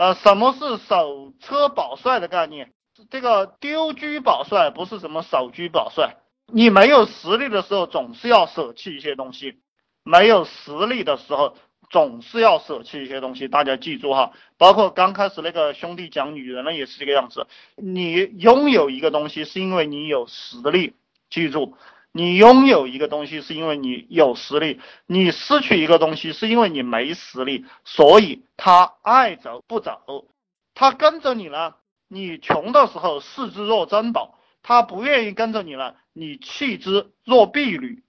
呃，什么是守车保帅的概念？这个丢车保帅不是什么守车保帅。你没有实力的时候，总是要舍弃一些东西；没有实力的时候，总是要舍弃一些东西。大家记住哈，包括刚开始那个兄弟讲女人呢，也是这个样子。你拥有一个东西，是因为你有实力。记住，你拥有一个东西，是因为你有实力；你失去一个东西，是因为你没实力。所以他爱走不走，他跟着你呢。你穷的时候视之若珍宝，他不愿意跟着你了。你弃之若敝履，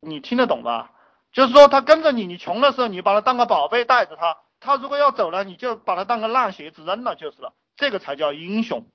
你听得懂吧？就是说他跟着你，你穷的时候你把他当个宝贝带着他，他如果要走了，你就把他当个烂鞋子扔了就是了。这个才叫英雄，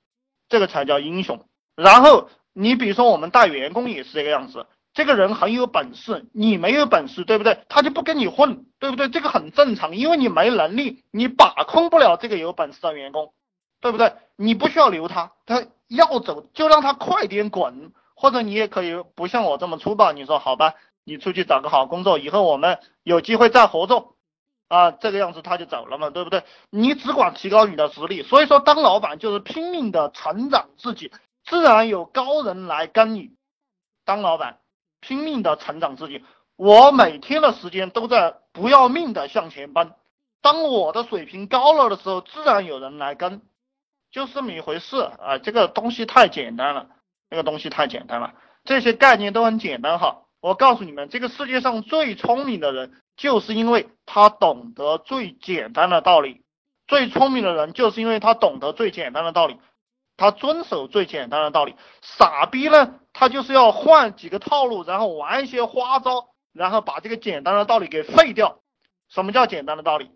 这个才叫英雄。然后你比如说我们带员工也是这个样子，这个人很有本事，你没有本事，对不对？他就不跟你混，对不对？这个很正常，因为你没能力，你把控不了这个有本事的员工，对不对？你不需要留他，他要走就让他快点滚。或者你也可以不像我这么粗暴，你说好吧，你出去找个好工作，以后我们有机会再合作，啊，这个样子他就走了嘛，对不对？你只管提高你的实力，所以说当老板就是拼命的成长自己，自然有高人来跟你。当老板拼命的成长自己，我每天的时间都在不要命的向前奔。当我的水平高了的时候，自然有人来跟，就是这么一回事啊，这个东西太简单了。这个东西太简单了，这些概念都很简单哈。我告诉你们，这个世界上最聪明的人，就是因为他懂得最简单的道理。最聪明的人，就是因为他懂得最简单的道理，他遵守最简单的道理。傻逼呢，他就是要换几个套路，然后玩一些花招，然后把这个简单的道理给废掉。什么叫简单的道理？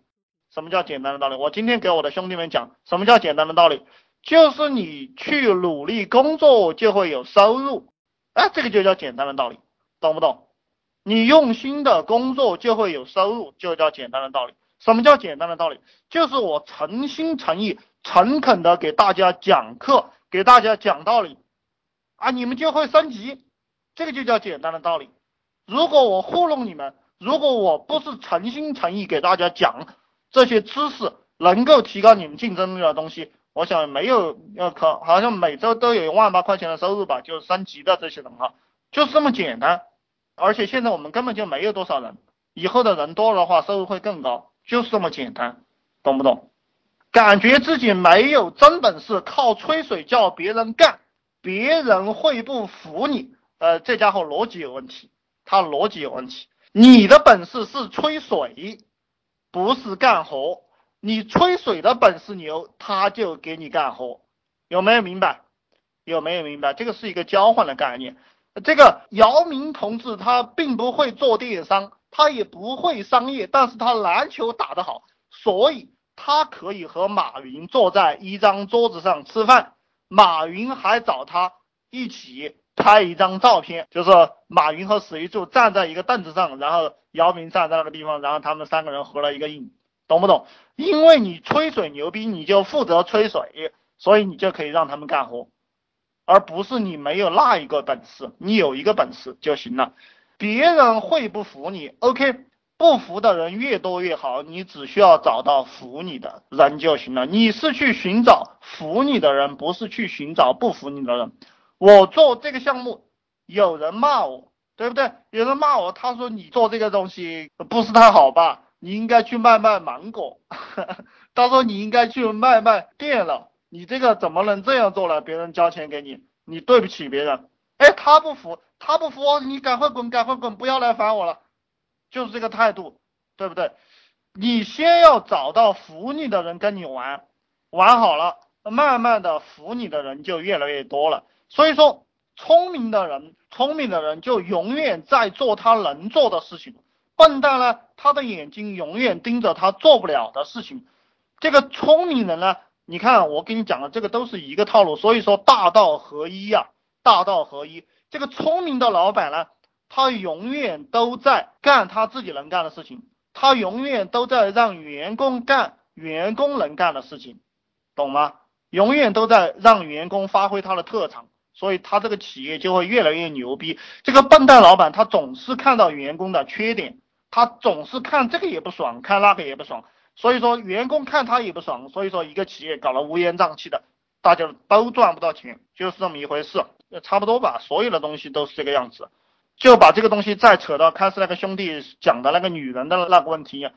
什么叫简单的道理？我今天给我的兄弟们讲，什么叫简单的道理？就是你去努力工作就会有收入，哎，这个就叫简单的道理，懂不懂？你用心的工作就会有收入，就叫简单的道理。什么叫简单的道理？就是我诚心诚意、诚恳的给大家讲课，给大家讲道理，啊，你们就会升级，这个就叫简单的道理。如果我糊弄你们，如果我不是诚心诚意给大家讲这些知识，能够提高你们竞争力的东西。我想没有要可，好像每周都有一万八块钱的收入吧，就是升级的这些人哈，就是这么简单。而且现在我们根本就没有多少人，以后的人多了的话，收入会更高，就是这么简单，懂不懂？感觉自己没有真本事，靠吹水叫别人干，别人会不服你。呃，这家伙逻辑有问题，他逻辑有问题。你的本事是吹水，不是干活。你吹水的本事牛，他就给你干活，有没有明白？有没有明白？这个是一个交换的概念。这个姚明同志他并不会做电商，他也不会商业，但是他篮球打得好，所以他可以和马云坐在一张桌子上吃饭。马云还找他一起拍一张照片，就是马云和史玉柱站在一个凳子上，然后姚明站在那个地方，然后他们三个人合了一个影。懂不懂？因为你吹水牛逼，你就负责吹水，所以你就可以让他们干活，而不是你没有那一个本事，你有一个本事就行了。别人会不服你，OK，不服的人越多越好，你只需要找到服你的人就行了。你是去寻找服你的人，不是去寻找不服你的人。我做这个项目，有人骂我，对不对？有人骂我，他说你做这个东西不是太好吧？你应该去卖卖芒果，他说你应该去卖卖电脑，你这个怎么能这样做呢？别人交钱给你，你对不起别人。哎，他不服，他不服，你赶快滚，赶快滚，不要来烦我了，就是这个态度，对不对？你先要找到服你的人跟你玩，玩好了，慢慢的服你的人就越来越多了。所以说，聪明的人，聪明的人就永远在做他能做的事情。笨蛋呢，他的眼睛永远盯着他做不了的事情。这个聪明人呢，你看我跟你讲的这个都是一个套路，所以说大道合一呀，大道合一。这个聪明的老板呢，他永远都在干他自己能干的事情，他永远都在让员工干员工能干的事情，懂吗？永远都在让员工发挥他的特长。所以他这个企业就会越来越牛逼。这个笨蛋老板他总是看到员工的缺点，他总是看这个也不爽，看那个也不爽，所以说员工看他也不爽，所以说一个企业搞得乌烟瘴气的，大家都赚不到钱，就是这么一回事，差不多吧，所有的东西都是这个样子。就把这个东西再扯到开始那个兄弟讲的那个女人的那个问题，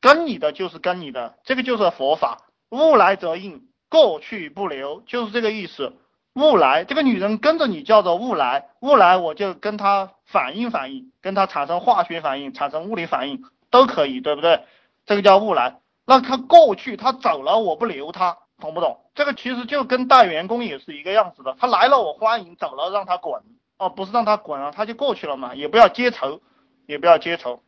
跟你的就是跟你的，这个就是佛法，物来则应，过去不留，就是这个意思。物来，这个女人跟着你叫做物来，物来我就跟她反应反应，跟她产生化学反应，产生物理反应都可以，对不对？这个叫物来。那他过去他走了，我不留他，懂不懂？这个其实就跟带员工也是一个样子的，他来了我欢迎，走了让他滚。哦，不是让他滚啊，他就过去了嘛，也不要接仇，也不要接仇。